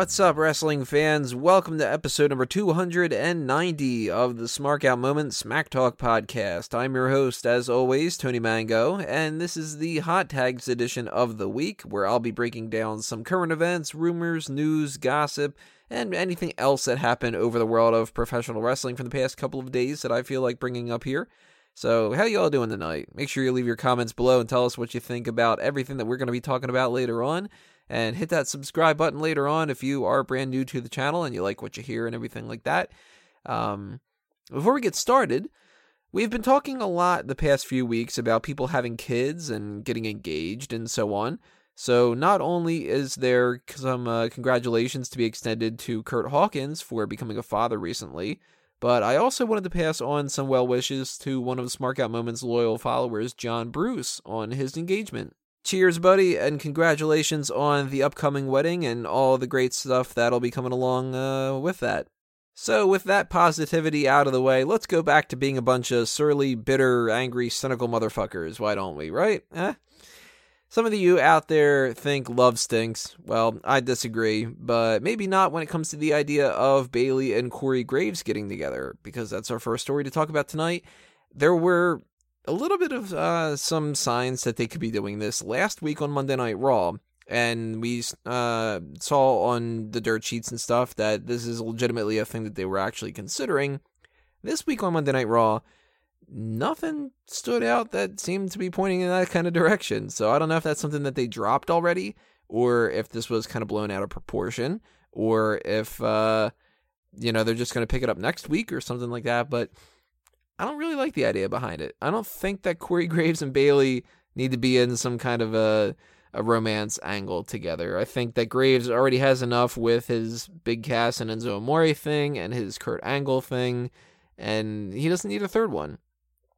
What's up, wrestling fans? Welcome to episode number 290 of the Smark Out Moment Smack Talk podcast. I'm your host, as always, Tony Mango, and this is the Hot Tags edition of the week, where I'll be breaking down some current events, rumors, news, gossip, and anything else that happened over the world of professional wrestling from the past couple of days that I feel like bringing up here. So, how you all doing tonight? Make sure you leave your comments below and tell us what you think about everything that we're going to be talking about later on and hit that subscribe button later on if you are brand new to the channel and you like what you hear and everything like that. Um, before we get started, we've been talking a lot the past few weeks about people having kids and getting engaged and so on. So not only is there some uh, congratulations to be extended to Kurt Hawkins for becoming a father recently, but I also wanted to pass on some well wishes to one of Smark Out Moments' loyal followers, John Bruce, on his engagement. Cheers, buddy, and congratulations on the upcoming wedding and all the great stuff that'll be coming along uh, with that. So, with that positivity out of the way, let's go back to being a bunch of surly, bitter, angry, cynical motherfuckers, why don't we, right? Eh? Some of you out there think love stinks. Well, I disagree, but maybe not when it comes to the idea of Bayley and Corey Graves getting together, because that's our first story to talk about tonight. There were a little bit of uh, some signs that they could be doing this last week on Monday Night Raw. And we uh, saw on the dirt sheets and stuff that this is legitimately a thing that they were actually considering. This week on Monday Night Raw, nothing stood out that seemed to be pointing in that kind of direction. So I don't know if that's something that they dropped already, or if this was kind of blown out of proportion, or if uh, you know they're just going to pick it up next week or something like that. But I don't really like the idea behind it. I don't think that Corey Graves and Bayley need to be in some kind of a a romance angle together. I think that Graves already has enough with his Big Cass and Enzo Amore thing and his Kurt Angle thing, and he doesn't need a third one.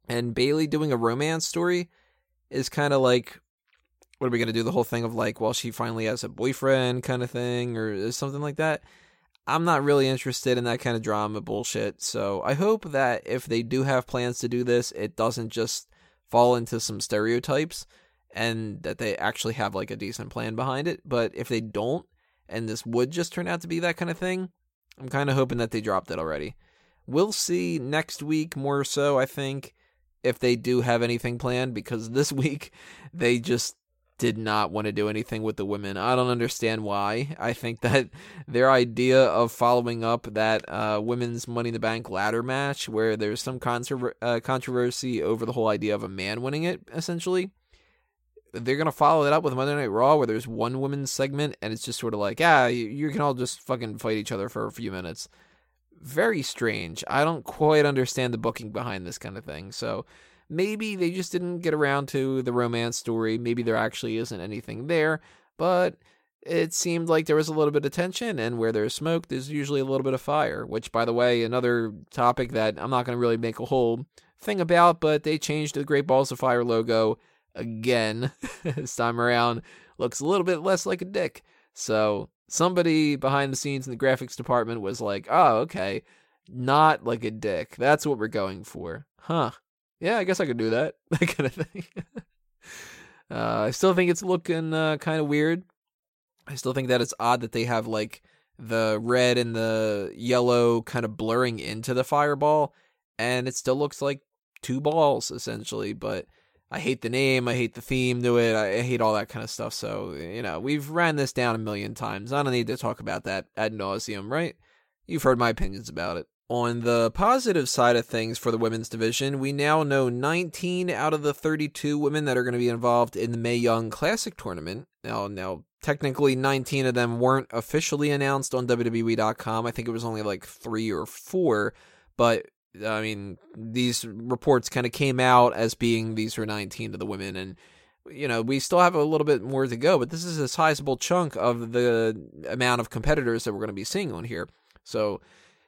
And Bayley doing a romance story is kind of like, what are we gonna do? The whole thing of like, well, she finally has a boyfriend kind of thing, or something like that. I'm not really interested in that kind of drama bullshit. So I hope that if they do have plans to do this, it doesn't just fall into some stereotypes and that they actually have like a decent plan behind it. But if they don't, and this would just turn out to be that kind of thing, I'm kind of hoping that they dropped it already. We'll see next week more so, I think, if they do have anything planned, because this week they just did not want to do anything with the women. I don't understand why. I think that their idea of following up that uh, women's Money in the Bank ladder match, where there's some controver- uh, controversy over the whole idea of a man winning it, essentially, they're gonna follow it up with Monday Night Raw, where there's one women's segment, and it's just sort of like, ah, you, you can all just fucking fight each other for a few minutes. Very strange. I don't quite understand the booking behind this kind of thing. So Maybe they just didn't get around to the romance story. Maybe there actually isn't anything there, but it seemed like there was a little bit of tension, and where there's smoke, there's usually a little bit of fire. Which, by the way, another topic that I'm not going to really make a whole thing about, but they changed the Great Balls of Fire logo again this time around. Looks a little bit less like a dick. So somebody behind the scenes in the graphics department was like, "Oh, okay, not like a dick. That's what we're going for, huh?" Yeah, I guess I could do that. That kind of thing. uh, I still think it's looking uh, kind of weird. I still think that it's odd that they have like the red and the yellow kind of blurring into the fireball, and it still looks like two balls essentially. But I hate the name, I hate the theme to it, I hate all that kind of stuff. So you know, we've ran this down a million times. I don't need to talk about that ad nauseum, right? You've heard my opinions about it. On the positive side of things for the women's division, we now know 19 out of the 32 women that are going to be involved in the Mae Young Classic tournament. Now, now technically 19 of them weren't officially announced on WWE.com. I think it was only like 3 or 4, but I mean, these reports kind of came out as being these are 19 of the women and you know, we still have a little bit more to go, but this is a sizable chunk of the amount of competitors that we're going to be seeing on here. So,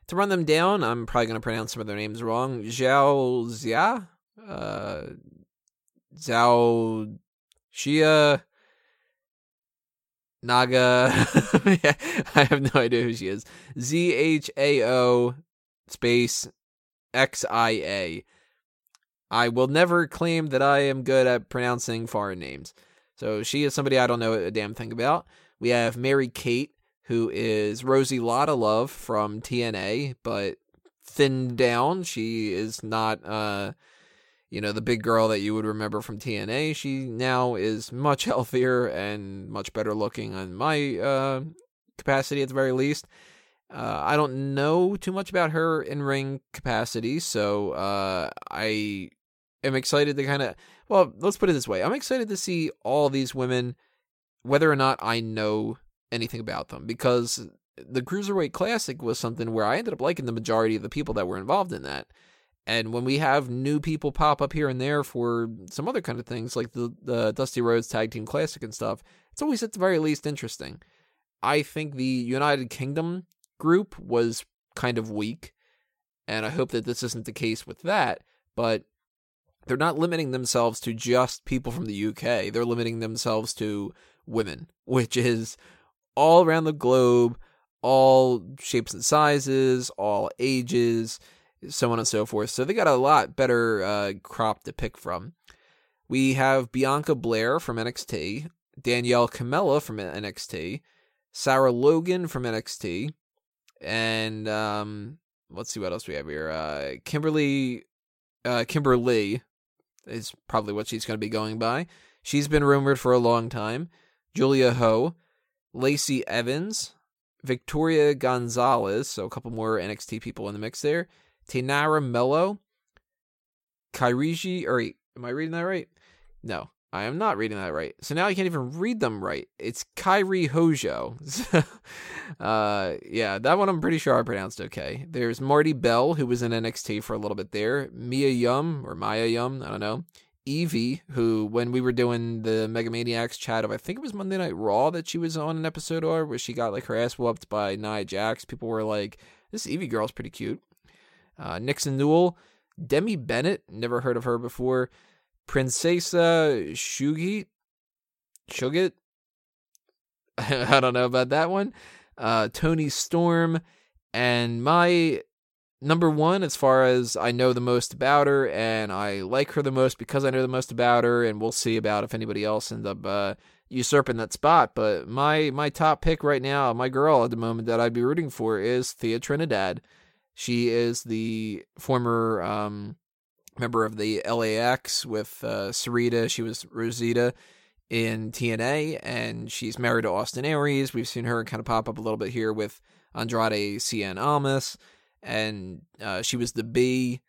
to run them down, I'm probably going to pronounce some of their names wrong. Zhao Xia, uh, Zhao Xia, Naga. I have no idea who she is. Z H A O space X I A. I will never claim that I am good at pronouncing foreign names. So she is somebody I don't know a damn thing about. We have Mary Kate, who is Rosie Lottalove from TNA, but thinned down. She is not, uh, you know, the big girl that you would remember from TNA. She now is much healthier and much better looking on my uh, capacity at the very least. Uh, I don't know too much about her in ring capacity, so uh, I am excited to kind of. Well, let's put it this way: I'm excited to see all these women, whether or not I know anything about them, because the Cruiserweight Classic was something where I ended up liking the majority of the people that were involved in that. And when we have new people pop up here and there for some other kind of things, like the, the Dusty Rhodes Tag Team Classic and stuff, it's always at the very least interesting. I think the United Kingdom group was kind of weak, and I hope that this isn't the case with that, but they're not limiting themselves to just people from the UK. They're limiting themselves to women, which is all around the globe, all shapes and sizes, all ages, so on and so forth. So they got a lot better uh, crop to pick from. We have Bianca Belair from NXT, Danielle Kamela from NXT, Sarah Logan from NXT, and um, let's see what else we have here. Uh, Kimberly, uh, Kimberly is probably what she's going to be going by. She's been rumored for a long time. Julia Ho, Lacey Evans, Victoria Gonzalez, so a couple more NXT people in the mix there. Taynara Mello, Kairiji, or am I reading that right? No. I am not reading that right. So now I can't even read them right. It's Kairi Hojo. uh, yeah, that one I'm pretty sure I pronounced okay. There's Marti Belle, who was in NXT for a little bit there. Mia Yum, or Maya Yum, I don't know. Evie, who, when we were doing the Megamaniacs chat of, I think it was Monday Night Raw that she was on an episode or where she got like her ass whooped by Nia Jax. People were like, this Evie girl's pretty cute. Uh, Nixon Newell, Demi Bennett, never heard of her before. Princesa Shugit. Shugit? I don't know about that one. Uh, Toni Storm. And my number one, as far as I know the most about her, and I like her the most because I know the most about her, and we'll see about if anybody else ends up uh, usurping that spot. But my my top pick right now, my girl at the moment that I'd be rooting for is Thea Trinidad. She is the former um, member of the LAX with uh, Sarita. She was Rosita in TNA, and she's married to Austin Aries. We've seen her kind of pop up a little bit here with Andrade Cien Almas, and uh, she was the B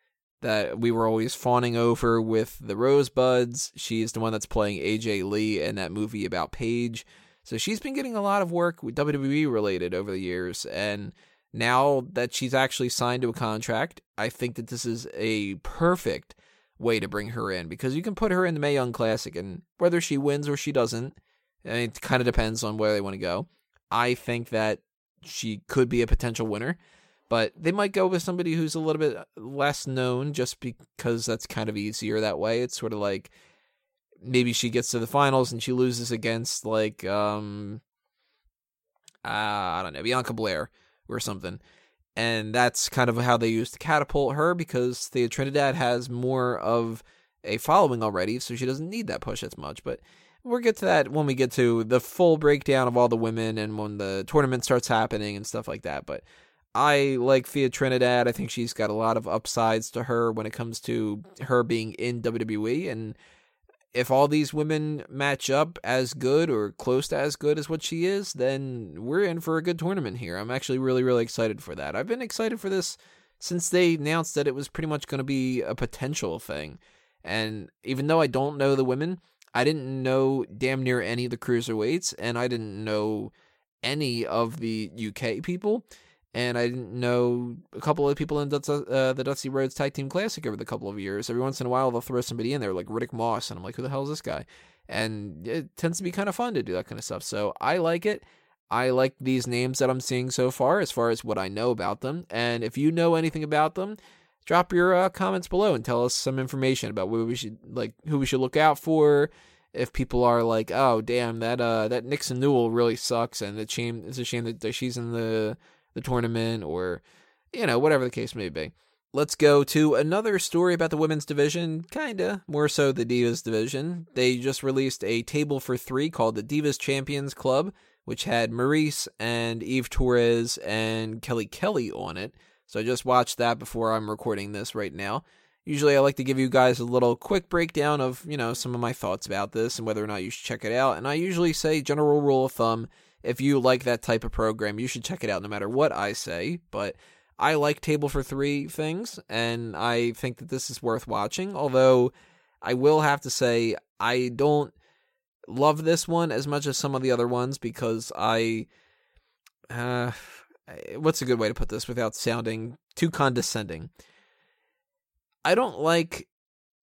that we were always fawning over with the Rosebuds. She's the one that's playing AJ Lee in that movie about Paige. So she's been getting a lot of work with WWE related over the years, and now that she's actually signed to a contract, I think that this is a perfect way to bring her in because you can put her in the Mae Young Classic, and whether she wins or she doesn't, it kind of depends on where they want to go. I think that she could be a potential winner, but they might go with somebody who's a little bit less known just because that's kind of easier that way. It's sort of like maybe she gets to the finals and she loses against like um uh, I don't know Bianca Belair or something. And that's kind of how they used to catapult her because the Trinidad has more of a following already, so she doesn't need that push as much. But we'll get to that when we get to the full breakdown of all the women and when the tournament starts happening and stuff like that. But I like Thea Trinidad. I think she's got a lot of upsides to her when it comes to her being in WWE. And if all these women match up as good or close to as good as what she is, then we're in for a good tournament here. I'm actually really, really excited for that. I've been excited for this since they announced that it was pretty much going to be a potential thing. And even though I don't know the women, I didn't know damn near any of the cruiserweights, and I didn't know any of the UK people and I didn't know a couple of people in uh, the Dusty Rhodes Tag Team Classic over the couple of years. Every once in a while, they'll throw somebody in there like Riddick Moss, and I'm like, who the hell is this guy? And it tends to be kind of fun to do that kind of stuff. So I like it. I like these names that I'm seeing so far, as far as what I know about them. And if you know anything about them, drop your uh, comments below and tell us some information about what we should like, who we should look out for. If people are like, oh damn, that uh that Nixon Newell really sucks, and it's shame it's a shame that she's in the the tournament or, you know, whatever the case may be. Let's go to another story about the women's division, kinda, more so the Divas division. They just released a table for three called the Divas Champions Club, which had Maryse and Eve Torres and Kelly Kelly on it. So I just watched that before I'm recording this right now. Usually I like to give you guys a little quick breakdown of, you know, some of my thoughts about this and whether or not you should check it out. And I usually say general rule of thumb, if you like that type of program, you should check it out no matter what I say, but I like Table for 3 things and I think that this is worth watching, although I will have to say I don't love this one as much as some of the other ones because I uh what's a good way to put this without sounding too condescending? I don't like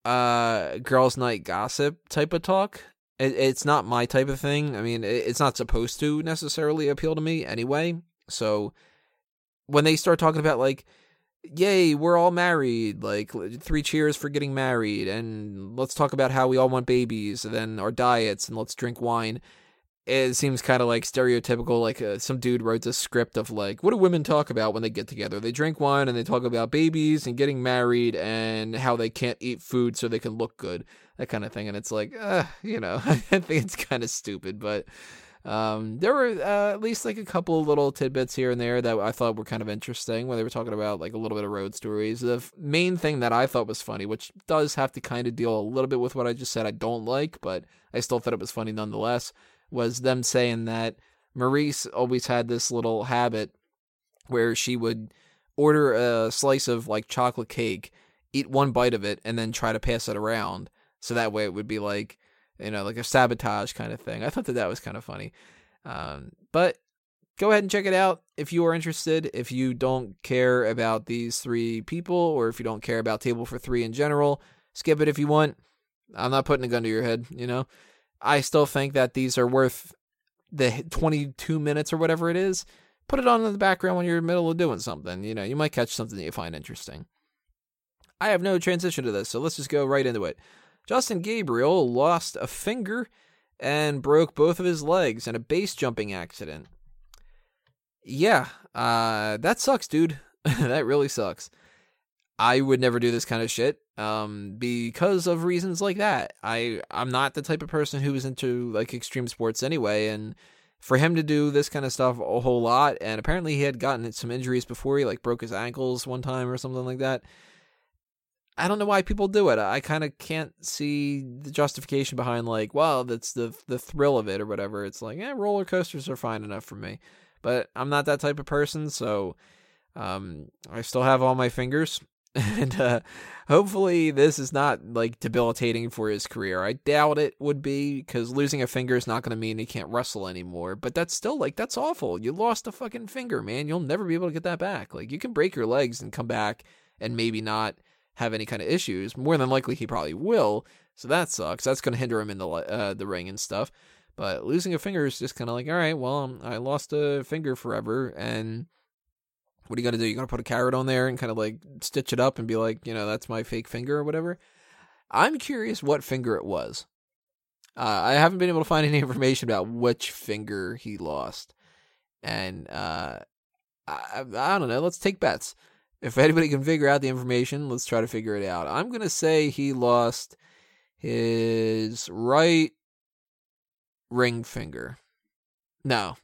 uh girls night gossip type of talk. It, it's not my type of thing. I mean, it, it's not supposed to necessarily appeal to me anyway. So when they start talking about like yay, we're all married, like three cheers for getting married and let's talk about how we all want babies and then our diets and let's drink wine it seems kind of like stereotypical like uh, some dude wrote a script of like what do women talk about when they get together they drink wine and they talk about babies and getting married and how they can't eat food so they can look good that kind of thing and it's like uh, you know i think it's kind of stupid but um, there were uh, at least like a couple little tidbits here and there that I thought were kind of interesting when they were talking about like a little bit of road stories. The f- main thing that I thought was funny, which does have to kind of deal a little bit with what I just said I don't like, but I still thought it was funny nonetheless was them saying that Maryse always had this little habit where she would order a slice of like chocolate cake, eat one bite of it, and then try to pass it around. So that way it would be like, you know, like a sabotage kind of thing. I thought that that was kind of funny. Um, but go ahead and check it out if you are interested. If you don't care about these three people, or if you don't care about Table for Three in general, skip it if you want. I'm not putting a gun to your head, you know. I still think that these are worth the 22 minutes or whatever it is. Put it on in the background when you're in the middle of doing something. You know, you might catch something that you find interesting. I have no transition to this, so let's just go right into it. Justin Gabriel lost a finger and broke both of his legs in a base jumping accident. Yeah, uh, that sucks, dude. that really sucks. I would never do this kind of shit um because of reasons like that. I I'm not the type of person who is into like extreme sports anyway and for him to do this kind of stuff a whole lot and apparently he had gotten some injuries before he like broke his ankles one time or something like that. I don't know why people do it. I kind of can't see the justification behind like, well, that's the the thrill of it or whatever. It's like, yeah, roller coasters are fine enough for me. But I'm not that type of person, so um I still have all my fingers and uh, hopefully this is not like debilitating for his career. I doubt it would be because losing a finger is not going to mean he can't wrestle anymore. But that's still like that's awful. You lost a fucking finger, man. You'll never be able to get that back. Like you can break your legs and come back and maybe not have any kind of issues. More than likely, he probably will. So that sucks. That's going to hinder him in the uh, the ring and stuff. But losing a finger is just kind of like, all right, well, um, I lost a finger forever, and what are you gonna do? You're gonna put a carrot on there and kind of like stitch it up and be like, you know, that's my fake finger or whatever? I'm curious what finger it was. Uh, I haven't been able to find any information about which finger he lost, and uh, I, I don't know. Let's take bets. If anybody can figure out the information, let's try to figure it out. I'm gonna say he lost his right ring finger. No,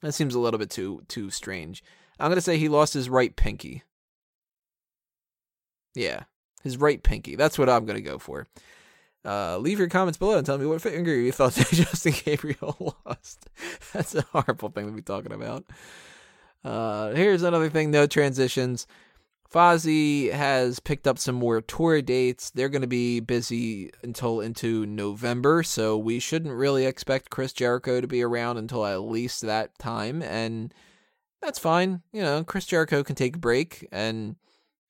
that seems a little bit too too strange. I'm going to say he lost his right pinky. Yeah, his right pinky. That's what I'm going to go for. Uh, leave your comments below and tell me what finger you thought Justin Gabriel lost. That's a horrible thing to be talking about. Uh, here's another thing no transitions. Fozzy has picked up some more tour dates. They're going to be busy until into November, so we shouldn't really expect Chris Jericho to be around until at least that time. And that's fine. You know, Chris Jericho can take a break, and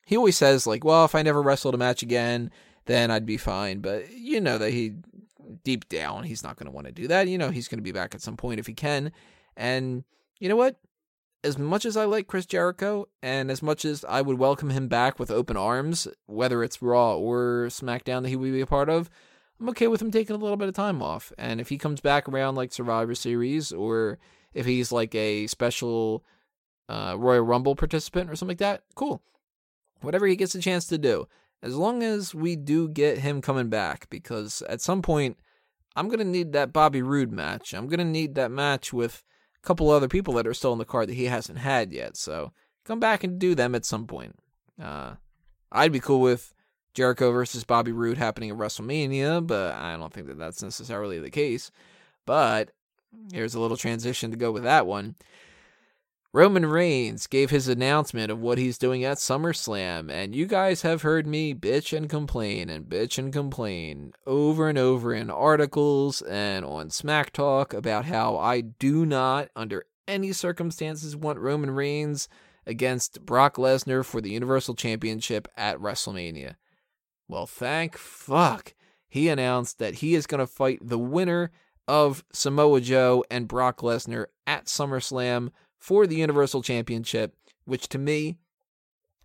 he always says like, "Well, if I never wrestled a match again, then I'd be fine." But you know that he, deep down, he's not going to want to do that. You know, he's going to be back at some point if he can. And you know what? As much as I like Chris Jericho, and as much as I would welcome him back with open arms, whether it's Raw or SmackDown that he would be a part of, I'm okay with him taking a little bit of time off. And if he comes back around like Survivor Series, or if he's like a special uh, Royal Rumble participant or something like that, cool. Whatever he gets a chance to do. As long as we do get him coming back, because at some point, I'm going to need that Bobby Roode match. I'm going to need that match with couple other people that are still in the card that he hasn't had yet. So come back and do them at some point. Uh, I'd be cool with Jericho versus Bobby Roode happening at WrestleMania, but I don't think that that's necessarily the case. But here's a little transition to go with that one. Roman Reigns gave his announcement of what he's doing at SummerSlam, and you guys have heard me bitch and complain and bitch and complain over and over in articles and on Smack Talk about how I do not, under any circumstances, want Roman Reigns against Brock Lesnar for the Universal Championship at WrestleMania. Well, thank fuck. He announced that he is going to fight the winner of Samoa Joe and Brock Lesnar at SummerSlam for the Universal Championship, which to me,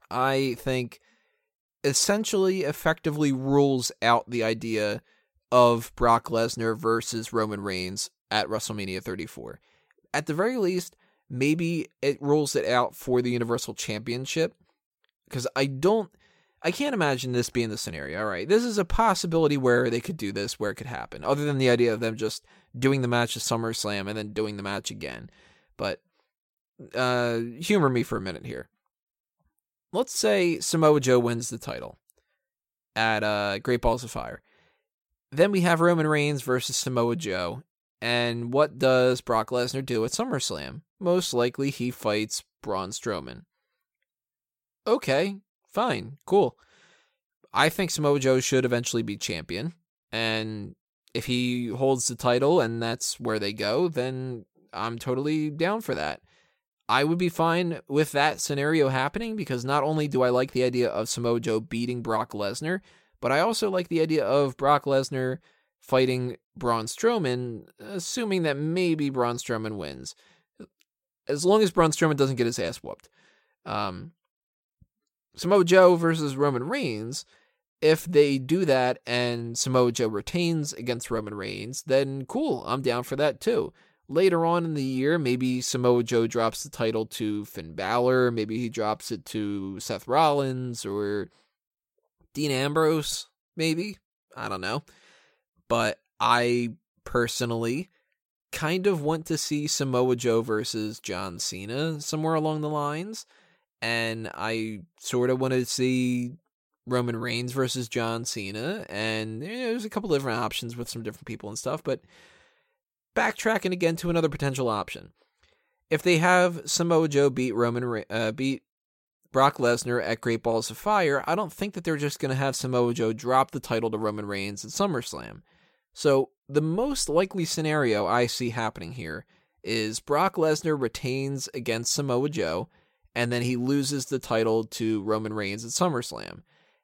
I think essentially effectively rules out the idea of Brock Lesnar versus Roman Reigns at WrestleMania 34. At the very least, maybe it rules it out for the Universal Championship because I don't I can't imagine this being the scenario. All right, this is a possibility where they could do this, where it could happen, other than the idea of them just doing the match at SummerSlam and then doing the match again. But uh, humor me for a minute here. Let's say Samoa Joe wins the title at uh, Great Balls of Fire. Then we have Roman Reigns versus Samoa Joe. And what does Brock Lesnar do at SummerSlam? Most likely he fights Braun Strowman. Okay, fine, cool. I think Samoa Joe should eventually be champion. And if he holds the title and that's where they go, then I'm totally down for that. I would be fine with that scenario happening because not only do I like the idea of Samoa Joe beating Brock Lesnar, but I also like the idea of Brock Lesnar fighting Braun Strowman, assuming that maybe Braun Strowman wins. As long as Braun Strowman doesn't get his ass whooped. Um, Samoa Joe versus Roman Reigns, if they do that and Samoa Joe retains against Roman Reigns, then cool, I'm down for that too later on in the year, maybe Samoa Joe drops the title to Finn Balor, maybe he drops it to Seth Rollins or Dean Ambrose, maybe. I don't know. But I personally kind of want to see Samoa Joe versus John Cena somewhere along the lines. And I sort of want to see Roman Reigns versus John Cena. And you know, there's a couple different options with some different people and stuff. But backtracking again to another potential option. If they have Samoa Joe beat Roman uh, beat Brock Lesnar at Great Balls of Fire, I don't think that they're just going to have Samoa Joe drop the title to Roman Reigns at SummerSlam. So, the most likely scenario I see happening here is Brock Lesnar retains against Samoa Joe, and then he loses the title to Roman Reigns at SummerSlam.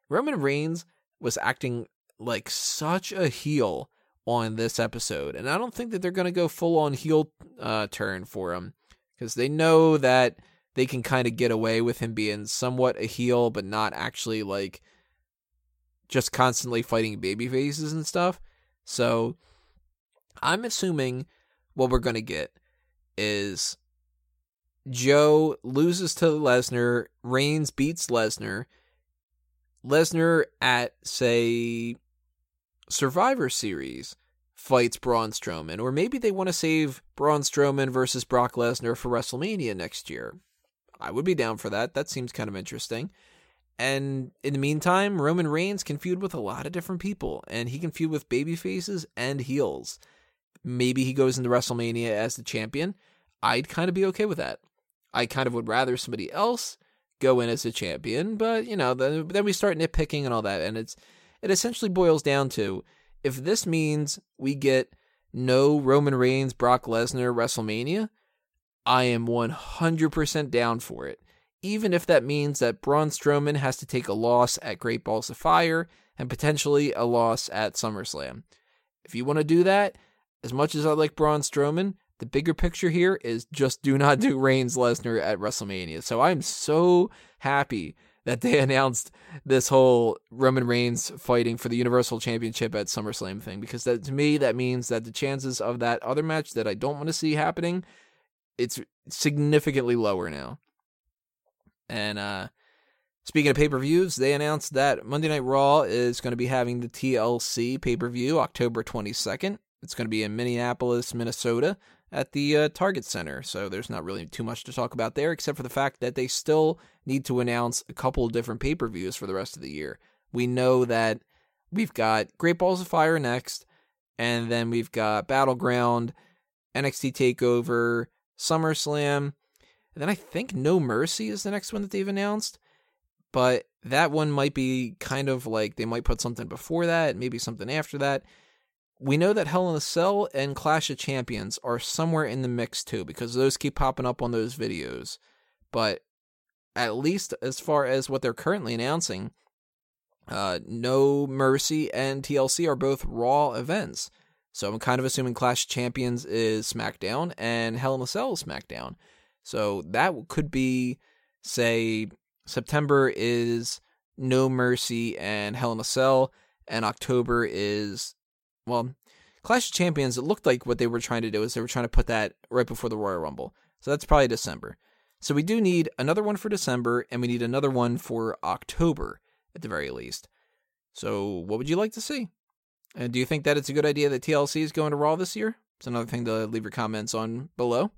Roman Reigns was acting like such a heel on this episode. And I don't think that they're going to go full on heel uh, turn for him because they know that they can kind of get away with him being somewhat a heel, but not actually like just constantly fighting baby faces and stuff. So I'm assuming what we're going to get is Joe loses to Lesnar, Reigns beats Lesnar. Lesnar at, say, Survivor Series fights Braun Strowman, or maybe they want to save Braun Strowman versus Brock Lesnar for WrestleMania next year. I would be down for that. That seems kind of interesting. And in the meantime, Roman Reigns can feud with a lot of different people, and he can feud with baby faces and heels. Maybe he goes into WrestleMania as the champion. I'd kind of be okay with that. I kind of would rather somebody else go in as a champion, but you know, then, then we start nitpicking and all that, and it's it essentially boils down to if this means we get no Roman Reigns, Brock Lesnar, WrestleMania, I am 100% down for it. Even if that means that Braun Strowman has to take a loss at Great Balls of Fire and potentially a loss at SummerSlam. If you want to do that, as much as I like Braun Strowman, the bigger picture here is just do not do Reigns Lesnar at WrestleMania. So I'm so happy that they announced this whole Roman Reigns fighting for the Universal Championship at SummerSlam thing because that to me that means that the chances of that other match that I don't want to see happening it's significantly lower now. And uh speaking of pay-per-views, they announced that Monday Night Raw is going to be having the TLC pay-per-view October 22nd. It's going to be in Minneapolis, Minnesota at the uh, Target Center. So there's not really too much to talk about there, except for the fact that they still need to announce a couple of different pay per views for the rest of the year. We know that we've got Great Balls of Fire next, and then we've got Battleground, NXT Takeover, SummerSlam, and then I think No Mercy is the next one that they've announced. But that one might be kind of like they might put something before that, maybe something after that we know that Hell in a Cell and Clash of Champions are somewhere in the mix too, because those keep popping up on those videos. But at least as far as what they're currently announcing, uh, No Mercy and TLC are both Raw events. So I'm kind of assuming Clash Champions is SmackDown and Hell in a Cell is SmackDown. So that could be, say, September is No Mercy and Hell in a Cell, and October is well, Clash Champions, it looked like what they were trying to do is they were trying to put that right before the Royal Rumble. So that's probably December. So we do need another one for December, and we need another one for October at the very least. So what would you like to see? And do you think that it's a good idea that TLC is going to Raw this year? It's another thing to leave your comments on below.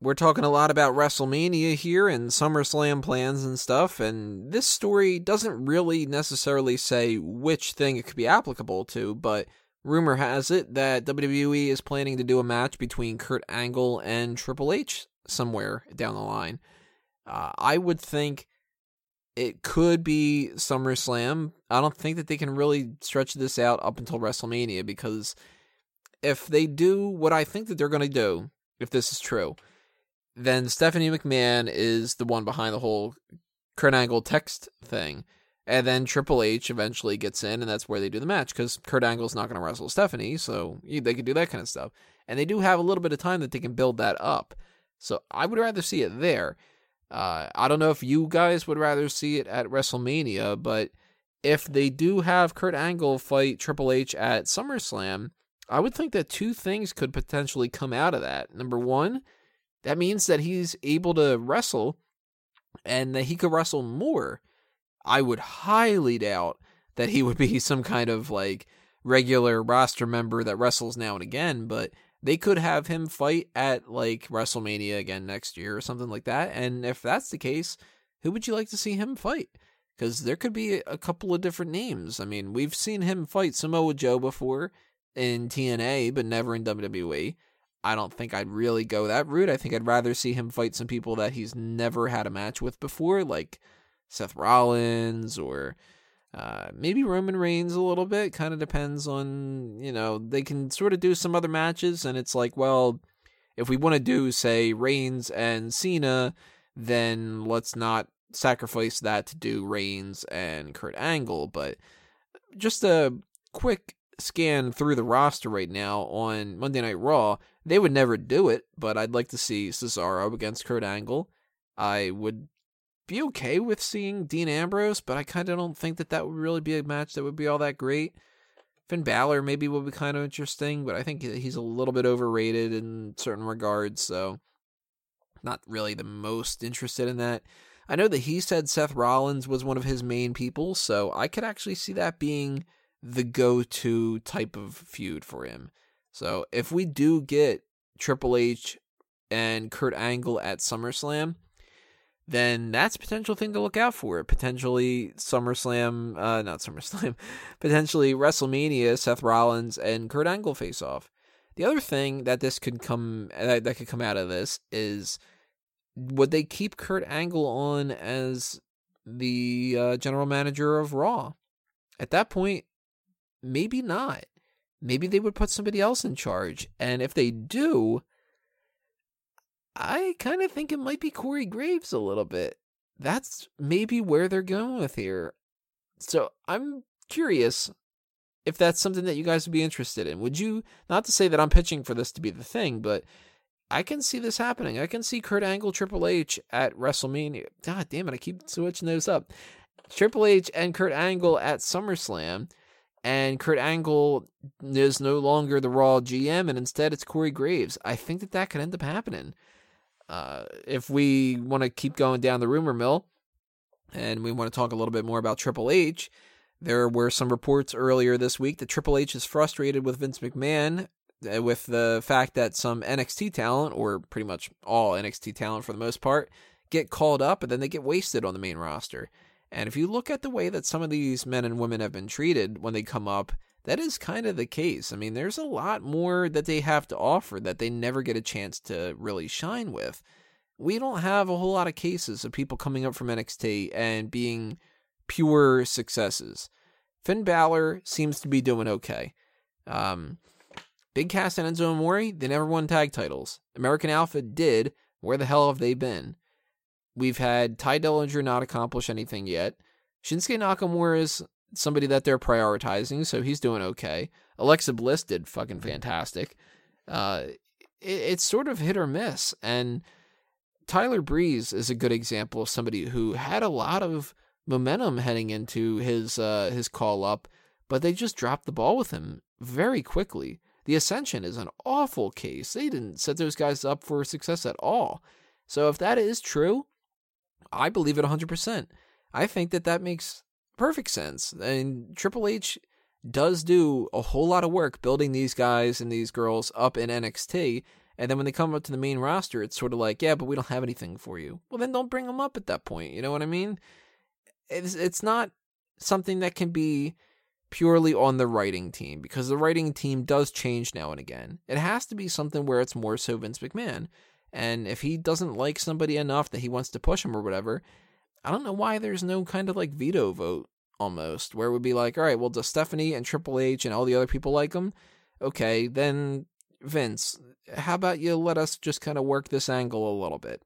We're talking a lot about WrestleMania here and SummerSlam plans and stuff, and this story doesn't really necessarily say which thing it could be applicable to, but Rumor has it that WWE is planning to do a match between Kurt Angle and Triple H somewhere down the line. Uh, I would think it could be SummerSlam. I don't think that they can really stretch this out up until WrestleMania because if they do what I think that they're going to do, if this is true, then Stephanie McMahon is the one behind the whole Kurt Angle text thing. And then Triple H eventually gets in, and that's where they do the match because Kurt Angle's not going to wrestle Stephanie, so they could do that kind of stuff. And they do have a little bit of time that they can build that up. So I would rather see it there. Uh, I don't know if you guys would rather see it at WrestleMania, but if they do have Kurt Angle fight Triple H at SummerSlam, I would think that two things could potentially come out of that. Number one, that means that he's able to wrestle and that he could wrestle more I would highly doubt that he would be some kind of like regular roster member that wrestles now and again, but they could have him fight at like WrestleMania again next year or something like that. And if that's the case, who would you like to see him fight? Because there could be a couple of different names. I mean, we've seen him fight Samoa Joe before in TNA, but never in WWE. I don't think I'd really go that route. I think I'd rather see him fight some people that he's never had a match with before, like Seth Rollins or uh, maybe Roman Reigns a little bit. Kind of depends on, you know, they can sort of do some other matches, and it's like, well, if we want to do, say, Reigns and Cena, then let's not sacrifice that to do Reigns and Kurt Angle. But just a quick scan through the roster right now on Monday Night Raw, they would never do it, but I'd like to see Cesaro against Kurt Angle. I would be okay with seeing Dean Ambrose, but I kind of don't think that that would really be a match that would be all that great. Finn Balor maybe would be kind of interesting, but I think he's a little bit overrated in certain regards, so not really the most interested in that. I know that he said Seth Rollins was one of his main people, so I could actually see that being the go to type of feud for him. So if we do get Triple H and Kurt Angle at SummerSlam, then that's potential thing to look out for. Potentially SummerSlam, uh, not SummerSlam, potentially WrestleMania, Seth Rollins and Kurt Angle face off. The other thing that this could come that, that could come out of this is would they keep Kurt Angle on as the uh, general manager of Raw? At that point, maybe not. Maybe they would put somebody else in charge. And if they do, I kind of think it might be Corey Graves a little bit. That's maybe where they're going with here. So I'm curious if that's something that you guys would be interested in. Would you, not to say that I'm pitching for this to be the thing, but I can see this happening. I can see Kurt Angle, Triple H at WrestleMania. God damn it, I keep switching those up. Triple H and Kurt Angle at SummerSlam, and Kurt Angle is no longer the Raw GM, and instead it's Corey Graves. I think that that could end up happening. Uh, if we want to keep going down the rumor mill and we want to talk a little bit more about Triple H, there were some reports earlier this week that Triple H is frustrated with Vince McMahon uh, with the fact that some NXT talent, or pretty much all NXT talent for the most part, get called up and then they get wasted on the main roster. And if you look at the way that some of these men and women have been treated when they come up, that is kind of the case. I mean, there's a lot more that they have to offer that they never get a chance to really shine with. We don't have a whole lot of cases of people coming up from NXT and being pure successes. Finn Balor seems to be doing okay. Um, Big Cass and Enzo Amore, they never won tag titles. American Alpha did. Where the hell have they been? We've had Tye Dillinger not accomplish anything yet. Shinsuke Nakamura is somebody that they're prioritizing, so he's doing okay. Alexa Bliss did fucking fantastic. Uh, it, it's sort of hit or miss, and Tyler Breeze is a good example of somebody who had a lot of momentum heading into his uh, his call up, but they just dropped the ball with him very quickly. The Ascension is an awful case. They didn't set those guys up for success at all. So if that is true, I believe it 100%. I think that that makes perfect sense. And Triple H does do a whole lot of work building these guys and these girls up in NXT. And then when they come up to the main roster, it's sort of like, yeah, but we don't have anything for you. Well, then don't bring them up at that point. You know what I mean? It's it's not something that can be purely on the writing team because the writing team does change now and again. It has to be something where it's more so Vince McMahon. And if he doesn't like somebody enough that he wants to push him or whatever, I don't know why there's no kind of like veto vote almost where it would be like, all right, well, does Stephanie and Triple H and all the other people like him? Okay, then Vince, how about you let us just kind of work this angle a little bit?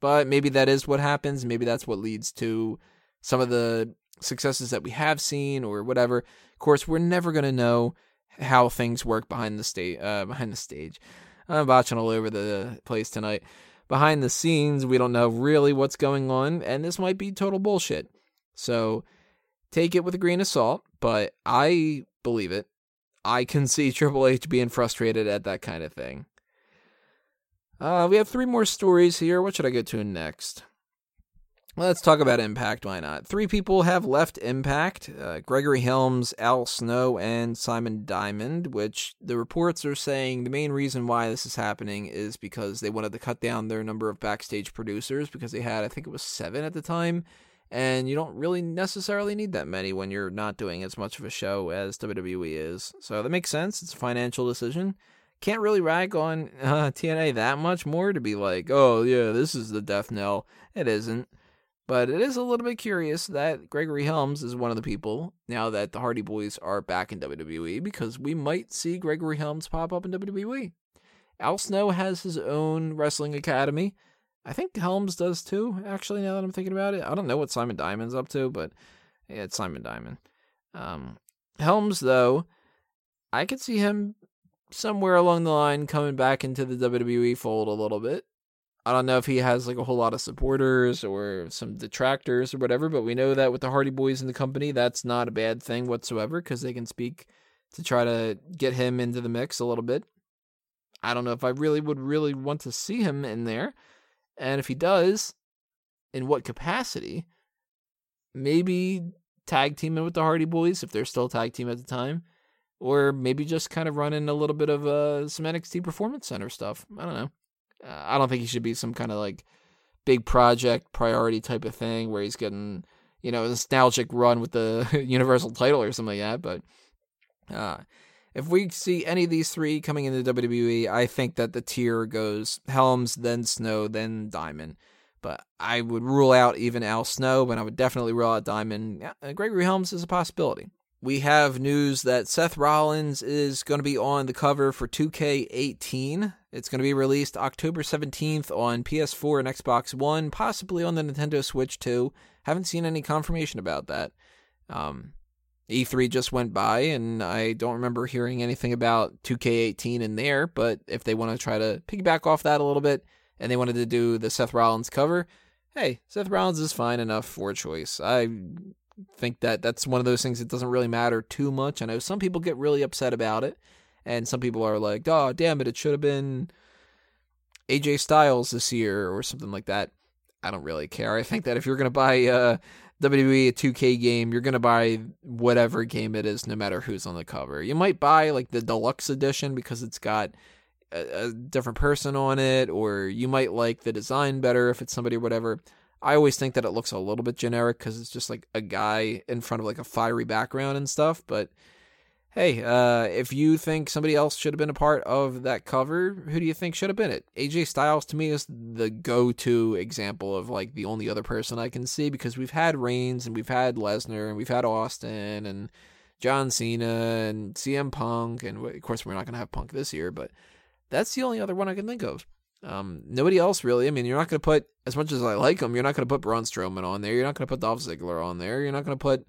But maybe that is what happens. Maybe that's what leads to some of the successes that we have seen or whatever. Of course, we're never going to know how things work behind the stage. Uh, behind the stage. I'm watching all over the place tonight. Behind the scenes, we don't know really what's going on, and this might be total bullshit. So take it with a grain of salt, but I believe it. I can see Triple H being frustrated at that kind of thing. Uh, we have three more stories here. What should I get to next? Let's talk about Impact. Why not? Three people have left Impact uh, Gregory Helms, Al Snow, and Simon Diamond, which the reports are saying the main reason why this is happening is because they wanted to cut down their number of backstage producers because they had, I think it was seven at the time. And you don't really necessarily need that many when you're not doing as much of a show as WWE is. So that makes sense. It's a financial decision. Can't really rag on uh, TNA that much more to be like, oh, yeah, this is the death knell. It isn't. But it is a little bit curious that Gregory Helms is one of the people now that the Hardy Boys are back in WWE because we might see Gregory Helms pop up in WWE. Al Snow has his own wrestling academy. I think Helms does too, actually, now that I'm thinking about it. I don't know what Simon Diamond's up to, but yeah, it's Simon Diamond. Um, Helms, though, I could see him somewhere along the line coming back into the WWE fold a little bit. I don't know if he has like a whole lot of supporters or some detractors or whatever, but we know that with the Hardy Boys in the company, that's not a bad thing whatsoever because they can speak to try to get him into the mix a little bit. I don't know if I really would really want to see him in there. And if he does, in what capacity? Maybe tag teaming with the Hardy Boys if they're still tag team at the time. Or maybe just kind of running a little bit of uh, some NXT Performance Center stuff. I don't know. Uh, I don't think he should be some kind of like big project priority type of thing where he's getting you know a nostalgic run with the universal title or something like that. But uh, if we see any of these three coming into WWE, I think that the tier goes Helms, then Snow, then Diamond. But I would rule out even Al Snow, but I would definitely rule out Diamond. Yeah, Gregory Helms is a possibility we have news that Seth Rollins is going to be on the cover for 2K18. It's going to be released October 17th on PS4 and Xbox One, possibly on the Nintendo Switch too. Haven't seen any confirmation about that. Um, E3 just went by, and I don't remember hearing anything about 2K18 in there. But if they want to try to piggyback off that a little bit, and they wanted to do the Seth Rollins cover, hey, Seth Rollins is fine enough for a choice. I think that that's one of those things that doesn't really matter too much. I know some people get really upset about it, and some people are like, "Oh, damn it, it should have been AJ Styles this year or something like that." I don't really care. I think that if you're going to buy uh, a WWE a 2K game, you're going to buy whatever game it is, no matter who's on the cover. You might buy like the deluxe edition because it's got a, a different person on it, or you might like the design better if it's somebody or whatever. I always think that it looks a little bit generic because it's just like a guy in front of like a fiery background and stuff. But hey, uh, if you think somebody else should have been a part of that cover, who do you think should have been it? AJ Styles to me is the go-to example of like the only other person I can see because we've had Reigns and we've had Lesnar and we've had Austin and John Cena and CM Punk and of course we're not going to have Punk this year, but that's the only other one I can think of. Um, nobody else really. I mean, you're not going to put as much as I like them. You're not going to put Braun Strowman on there. You're not going to put Dolph Ziggler on there. You're not going to put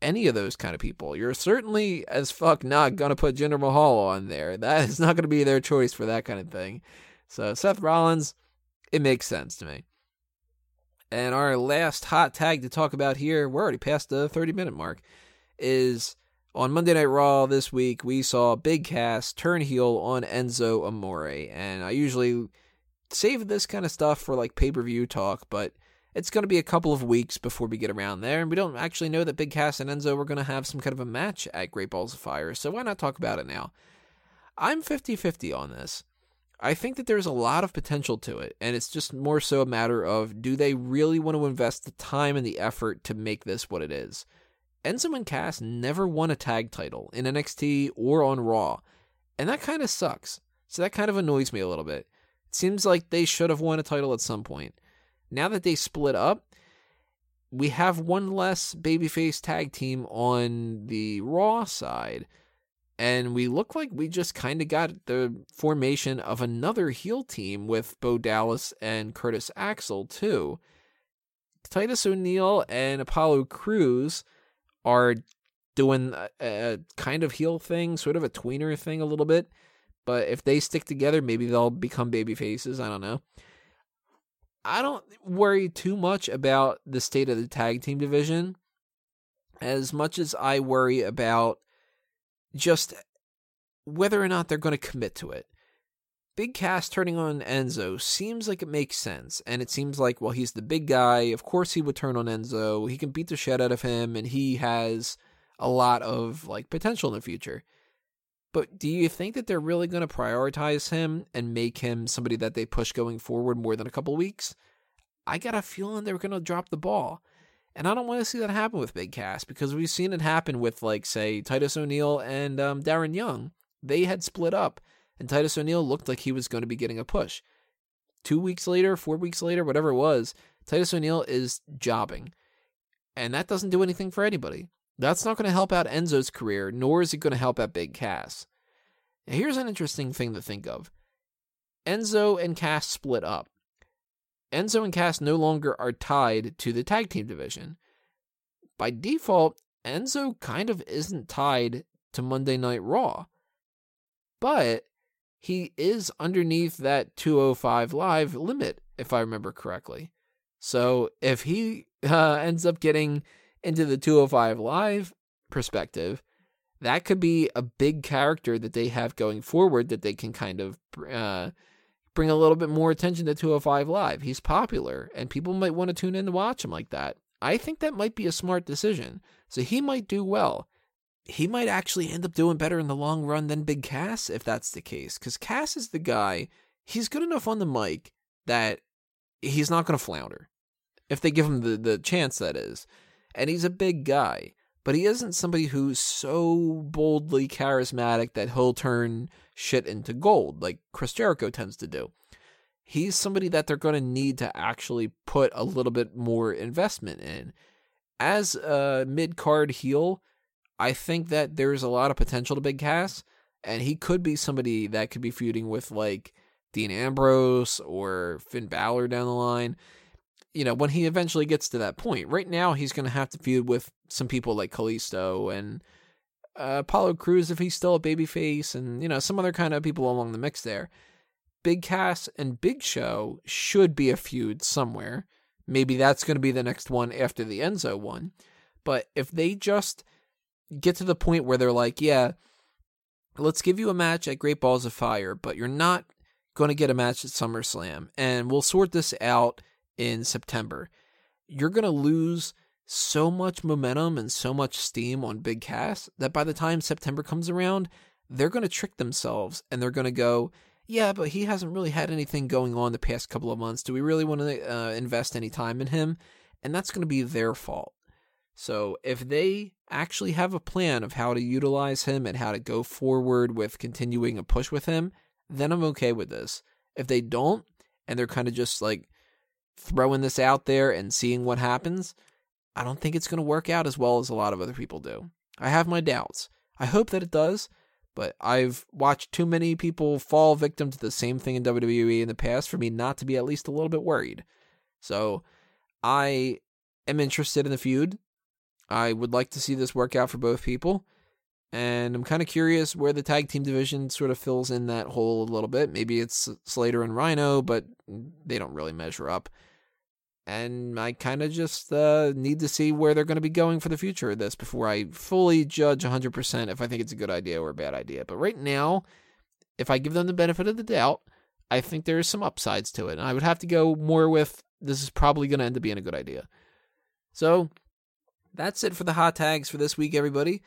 any of those kind of people. You're certainly as fuck not going to put Jinder Mahal on there. That is not going to be their choice for that kind of thing. So Seth Rollins, it makes sense to me. And our last hot tag to talk about here, we're already past the 30 minute mark, is on Monday Night Raw this week, we saw Big Cass turn heel on Enzo Amore. And I usually save this kind of stuff for like pay per view talk, but it's going to be a couple of weeks before we get around there. And we don't actually know that Big Cass and Enzo are going to have some kind of a match at Great Balls of Fire. So why not talk about it now? I'm 50 50 on this. I think that there's a lot of potential to it, and it's just more so a matter of do they really want to invest the time and the effort to make this what it is? Enzo and Cass never won a tag title in NXT or on Raw, and that kind of sucks. So that kind of annoys me a little bit. It seems like they should have won a title at some point. Now that they split up, we have one less babyface tag team on the Raw side. And we look like we just kind of got the formation of another heel team with Bo Dallas and Curtis Axel, too. Titus O'Neil and Apollo Crews are doing a, a, kind of heel thing, sort of a tweener thing a little bit. But if they stick together, maybe they'll become baby faces. I don't know. I don't worry too much about the state of the tag team division as much as I worry about just whether or not they're going to commit to it. Big Cass turning on Enzo seems like it makes sense. And it seems like, well, he's the big guy. Of course he would turn on Enzo. He can beat the shit out of him, and he has a lot of like potential in the future. But do you think that they're really going to prioritize him and make him somebody that they push going forward more than a couple weeks? I got a feeling they're going to drop the ball. And I don't want to see that happen with Big Cass because we've seen it happen with, like, say, Titus O'Neil and um, Darren Young. They had split up and Titus O'Neil looked like he was going to be getting a push. Two weeks later, four weeks later, whatever it was, Titus O'Neil is jobbing. And that doesn't do anything for anybody. That's not going to help out Enzo's career, nor is it going to help out Big Cass. Now, here's an interesting thing to think of Enzo and Cass split up. Enzo and Cass no longer are tied to the tag team division. By default, Enzo kind of isn't tied to Monday Night Raw. But he is underneath that 205 live limit, if I remember correctly. So if he uh, ends up getting into the 205 live perspective, that could be a big character that they have going forward that they can kind of uh, bring a little bit more attention to 205 live. He's popular and people might want to tune in to watch him like that. I think that might be a smart decision. So he might do well he might actually end up doing better in the long run than Big Cass if that's the case. Because Cass is the guy, he's good enough on the mic that he's not going to flounder. If they give him the, the chance, that is. And he's a big guy, but he isn't somebody who's so boldly charismatic that he'll turn shit into gold like Chris Jericho tends to do. He's somebody that they're going to need to actually put a little bit more investment in. As a mid card heel, I think that there's a lot of potential to Big Cass, and he could be somebody that could be feuding with like Dean Ambrose or Finn Balor down the line. You know, when he eventually gets to that point. Right now, he's going to have to feud with some people like Kalisto and uh, Apollo Crews if he's still a babyface, and you know some other kind of people along the mix there. Big Cass and Big Show should be a feud somewhere. Maybe that's going to be the next one after the Enzo one. But if they just get to the point where they're like, yeah, let's give you a match at Great Balls of Fire, but you're not going to get a match at SummerSlam. And we'll sort this out in September, you're going to lose so much momentum and so much steam on Big Cass that by the time September comes around, they're going to trick themselves and they're going to go, yeah, but he hasn't really had anything going on the past couple of months. Do we really want to uh, invest any time in him? And that's going to be their fault. So if they actually have a plan of how to utilize him and how to go forward with continuing a push with him, then I'm okay with this. If they don't, and they're kind of just like throwing this out there and seeing what happens, I don't think it's going to work out as well as a lot of other people do. I have my doubts. I hope that it does, but I've watched too many people fall victim to the same thing in WWE in the past for me not to be at least a little bit worried. So I am interested in the feud. I would like to see this work out for both people. And I'm kind of curious where the tag team division sort of fills in that hole a little bit. Maybe it's Slater and Rhino, but they don't really measure up. And I kind of just uh, need to see where they're going to be going for the future of this before I fully judge 100% if I think it's a good idea or a bad idea. But right now, if I give them the benefit of the doubt, I think there's some upsides to it. And I would have to go more with this is probably going to end up being a good idea. So that's it for the hot tags for this week, everybody.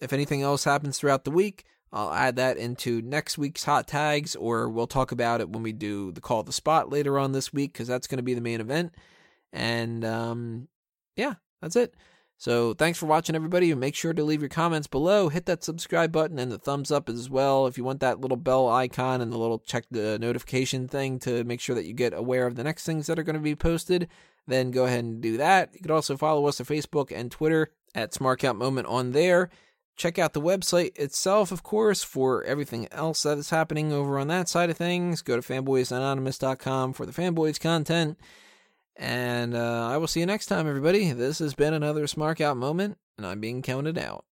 If anything else happens throughout the week, I'll add that into next week's hot tags, or we'll talk about it when we do the call the spot later on this week, because that's going to be the main event. And um, yeah, that's it. So thanks for watching, everybody. Make sure to leave your comments below. Hit that subscribe button and the thumbs up as well. If you want that little bell icon and the little check the notification thing to make sure that you get aware of the next things that are going to be posted, then go ahead and do that. You can also follow us on Facebook and Twitter at SmarkOut Moment on there. Check out the website itself, of course, for everything else that is happening over on that side of things. Go to fanboysanonymous.com for the fanboys content. And uh, I will see you next time, everybody. This has been another Smark Out moment, and I'm being counted out.